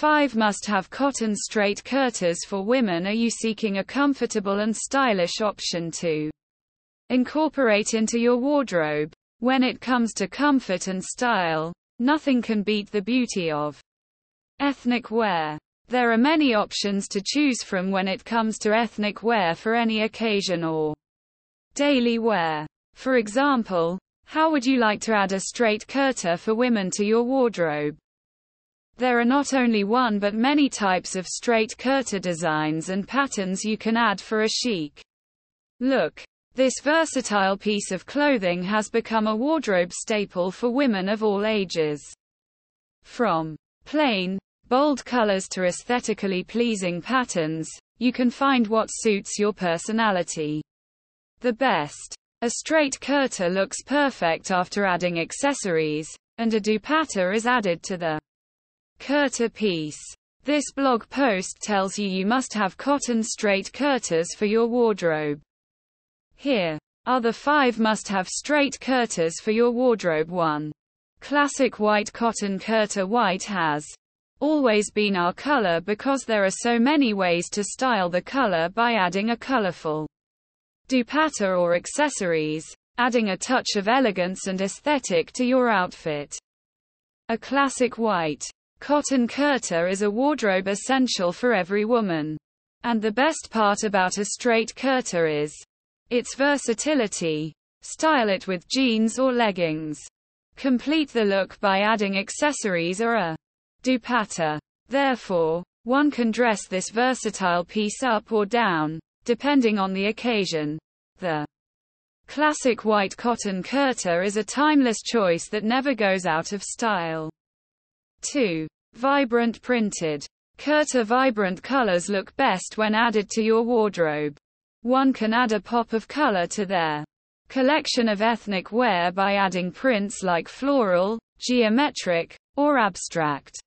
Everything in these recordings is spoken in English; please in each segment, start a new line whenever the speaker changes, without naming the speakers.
5 must-have cotton straight kurtas for women Are you seeking a comfortable and stylish option to incorporate into your wardrobe? When it comes to comfort and style, nothing can beat the beauty of ethnic wear. There are many options to choose from when it comes to ethnic wear for any occasion or daily wear. For example, how would you like to add a straight kurta for women to your wardrobe? There are not only one but many types of straight kurta designs and patterns you can add for a chic look. This versatile piece of clothing has become a wardrobe staple for women of all ages. From plain, bold colors to aesthetically pleasing patterns, you can find what suits your personality the best. A straight kurta looks perfect after adding accessories, and a dupatta is added to the kurta piece. This blog post tells you you must have cotton straight kurtas for your wardrobe. Here are the 5 must-have straight kurtas for your wardrobe 1. Classic white cotton kurta white has always been our color because there are so many ways to style the color by adding a colorful dupatta or accessories, adding a touch of elegance and aesthetic to your outfit. A classic white Cotton kurta is a wardrobe essential for every woman. And the best part about a straight kurta is its versatility. Style it with jeans or leggings. Complete the look by adding accessories or a dupatta. Therefore, one can dress this versatile piece up or down, depending on the occasion. The classic white cotton kurta is a timeless choice that never goes out of style. 2. Vibrant printed. Kurta vibrant colors look best when added to your wardrobe. One can add a pop of color to their collection of ethnic wear by adding prints like floral, geometric, or abstract.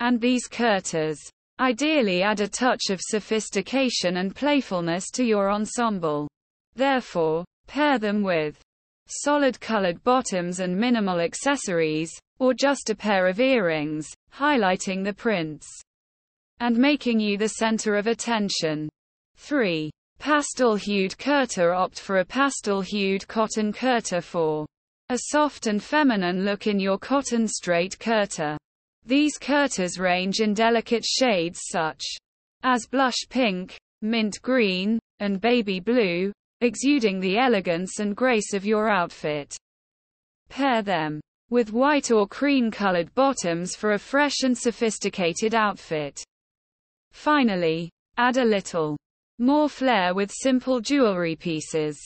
And these kurtas ideally add a touch of sophistication and playfulness to your ensemble. Therefore, pair them with solid colored bottoms and minimal accessories, or just a pair of earrings, highlighting the prints and making you the center of attention. 3. Pastel-hued kurta Opt for a pastel-hued cotton kurta for a soft and feminine look in your cotton straight kurta. These kurtas range in delicate shades such as blush pink, mint green, and baby blue, exuding the elegance and grace of your outfit. Pair them with white or cream-colored bottoms for a fresh and sophisticated outfit. Finally, add a little more flair with simple jewelry pieces.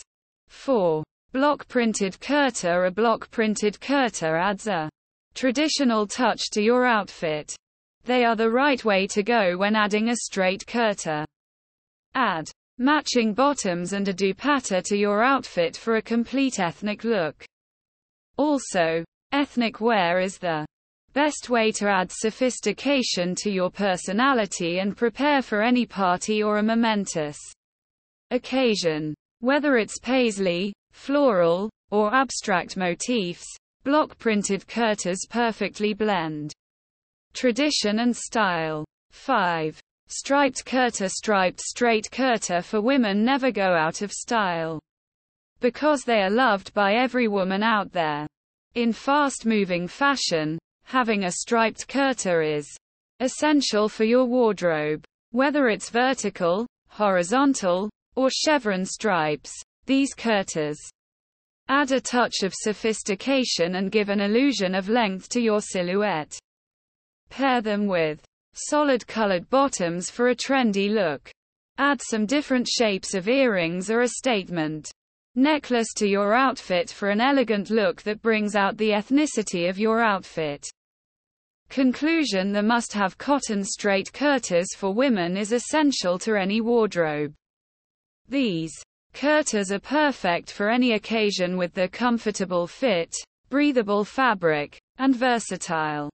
4. Block printed kurta A block printed kurta adds a traditional touch to your outfit. They are the right way to go when adding a straight kurta. Add matching bottoms and a dupatta to your outfit for a complete ethnic look. Also, ethnic wear is the best way to add sophistication to your personality and prepare for any party or a momentous occasion. Whether it's paisley, floral, or abstract motifs, block printed kurtas perfectly blend tradition and style. 5. Striped kurta Striped straight kurta for women never go out of style. Because they are loved by every woman out there. In fast-moving fashion, having a striped kurta is essential for your wardrobe. Whether it's vertical, horizontal, or chevron stripes, these kurtas add a touch of sophistication and give an illusion of length to your silhouette. Pair them with Solid colored bottoms for a trendy look. Add some different shapes of earrings or a statement necklace to your outfit for an elegant look that brings out the ethnicity of your outfit. Conclusion The must-have cotton straight kurtas for women is essential to any wardrobe. These kurtas are perfect for any occasion with their comfortable fit, breathable fabric, and versatile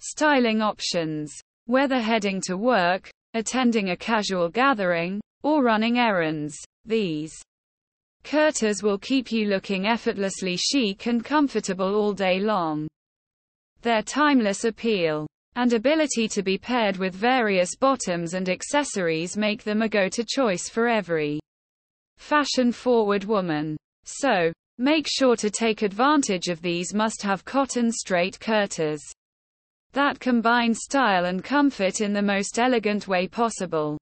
styling options. Whether heading to work, attending a casual gathering, or running errands, these kurtas will keep you looking effortlessly chic and comfortable all day long. Their timeless appeal and ability to be paired with various bottoms and accessories make them a go-to choice for every fashion-forward woman. So, make sure to take advantage of these must-have cotton straight kurtas that combine style and comfort in the most elegant way possible.